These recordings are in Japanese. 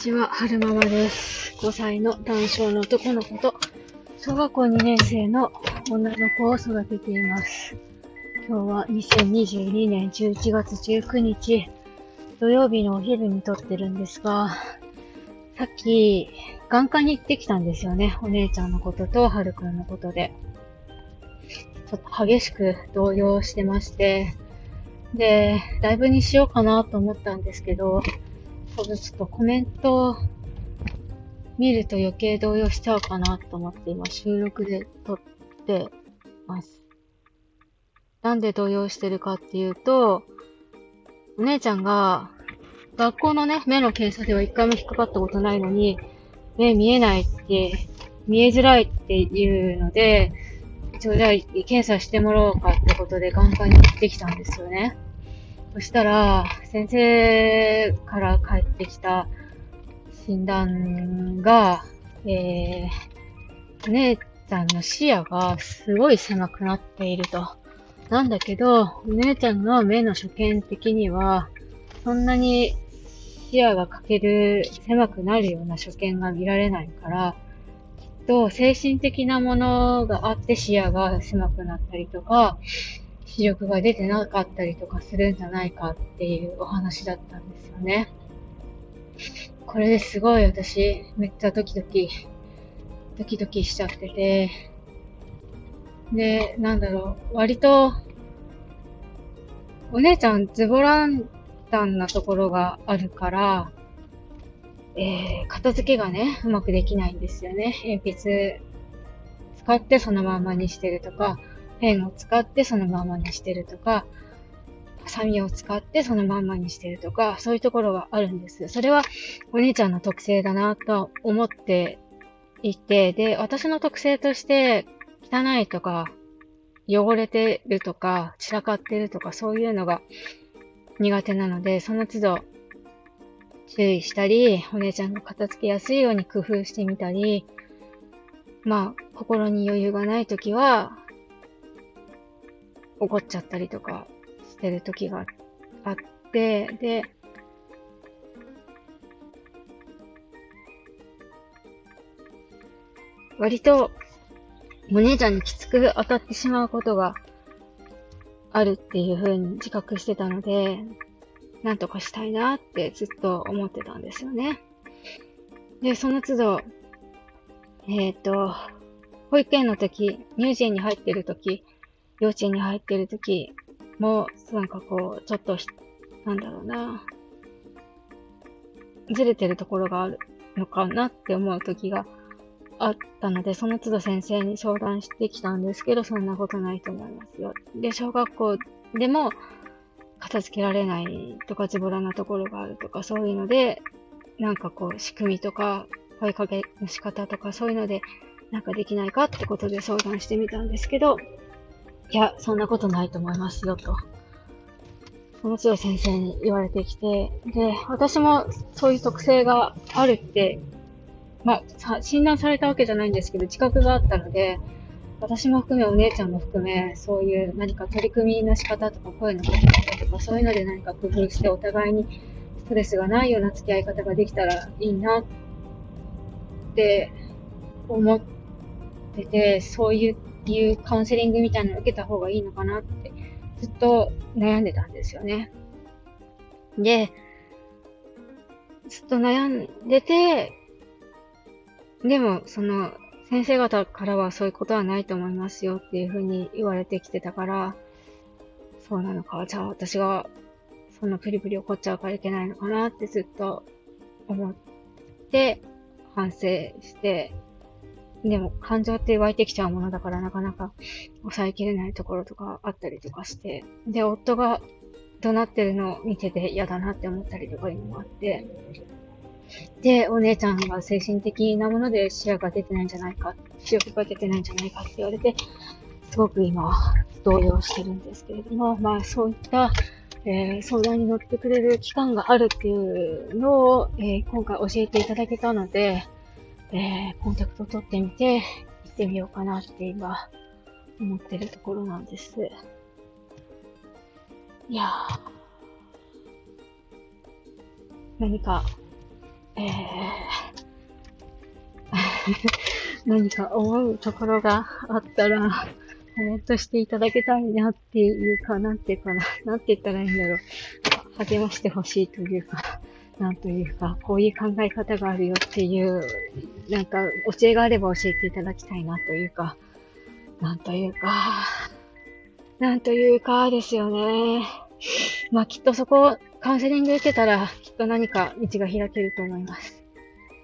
ちは、はるままです。5歳の男性の男の子と、小学校2年生の女の子を育てています。今日は2022年11月19日、土曜日のお昼に撮ってるんですが、さっき、眼科に行ってきたんですよね。お姉ちゃんのことと、はるくんのことで。ちょっと激しく動揺してまして、で、ライブにしようかなと思ったんですけど、多分ちょっとコメント見ると余計動揺しちゃうかなと思って今収録で撮ってます。なんで動揺してるかっていうと、お姉ちゃんが学校のね、目の検査では一回も引っかかったことないのに、目見えないって、見えづらいっていうので、一応じゃあ検査してもらおうかってことで眼科に行ってきたんですよね。そしたら、先生から帰ってきた診断が、えー、お姉ちゃんの視野がすごい狭くなっていると。なんだけど、お姉ちゃんの目の所見的には、そんなに視野が欠ける、狭くなるような所見が見られないから、きっと精神的なものがあって視野が狭くなったりとか、視力が出てなかったりとかするんじゃないかっていうお話だったんですよね。これですごい私、めっちゃドキドキ、ドキドキしちゃってて、で、なんだろう、割と、お姉ちゃんズボランタンなところがあるから、えー、片付けがね、うまくできないんですよね。鉛筆使ってそのままにしてるとか、ペンを使ってそのまんまにしてるとか、ハサミを使ってそのまんまにしてるとか、そういうところがあるんです。それはお姉ちゃんの特性だなと思っていて、で、私の特性として汚いとか、汚れてるとか、散らかってるとか、そういうのが苦手なので、その都度注意したり、お姉ちゃんが片付けやすいように工夫してみたり、まあ、心に余裕がないときは、怒っちゃったりとかしてる時があって、で、割と、お姉ちゃんにきつく当たってしまうことがあるっていう風に自覚してたので、なんとかしたいなってずっと思ってたんですよね。で、その都度、えっ、と、保育園の時、乳児園に入ってる時、幼稚園に入ってる時も、なんかこう、ちょっとひ、なんだろうな、ずれてるところがあるのかなって思う時があったので、その都度先生に相談してきたんですけど、そんなことないと思いますよ。で、小学校でも片付けられないとか、ズボラなところがあるとか、そういうので、なんかこう、仕組みとか、声かけの仕方とか、そういうので、なんかできないかってことで相談してみたんですけど、いや、そんなことないと思いますよ、と。その都度先生に言われてきて、で、私もそういう特性があるって、まあ、診断されたわけじゃないんですけど、自覚があったので、私も含め、お姉ちゃんも含め、そういう何か取り組みの仕方とか、声のかけ方とか、そういうので何か工夫して、お互いにストレスがないような付き合い方ができたらいいなって思ってて、そういういうカウンセリングみたいなのを受けた方がいいのかなってずっと悩んでたんですよね。で、ずっと悩んでて、でもその先生方からはそういうことはないと思いますよっていうふうに言われてきてたから、そうなのか、じゃあ私がそんなプリプリ怒っちゃうからいけないのかなってずっと思って反省して、でも感情って湧いてきちゃうものだからなかなか抑えきれないところとかあったりとかして、で、夫が怒鳴ってるのを見てて嫌だなって思ったりとかいうのもあって、で、お姉ちゃんが精神的なもので視野が出てないんじゃないか、視力が出てないんじゃないかって言われて、すごく今、動揺してるんですけれども、まあそういった、えー相談に乗ってくれる機関があるっていうのを、えー今回教えていただけたので、えーコンタクト取ってみて、行ってみようかなって今、思ってるところなんです。いやー。何か、えー、何か思うところがあったら、コメントしていただけたいなっていうか、なんていうかな、なんて言ったらいいんだろう。励ましてほしいというか、なんというか、こういう考え方があるよっていう、なんか、教えがあれば教えていただきたいなというか、なんというか、なんというかですよね。まあきっとそこ、カウンセリング受けたら、きっと何か道が開けると思います。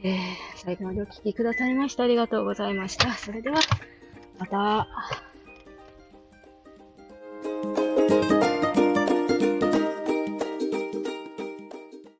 えー、最後までお聴きくださいましてありがとうございました。それでは、また。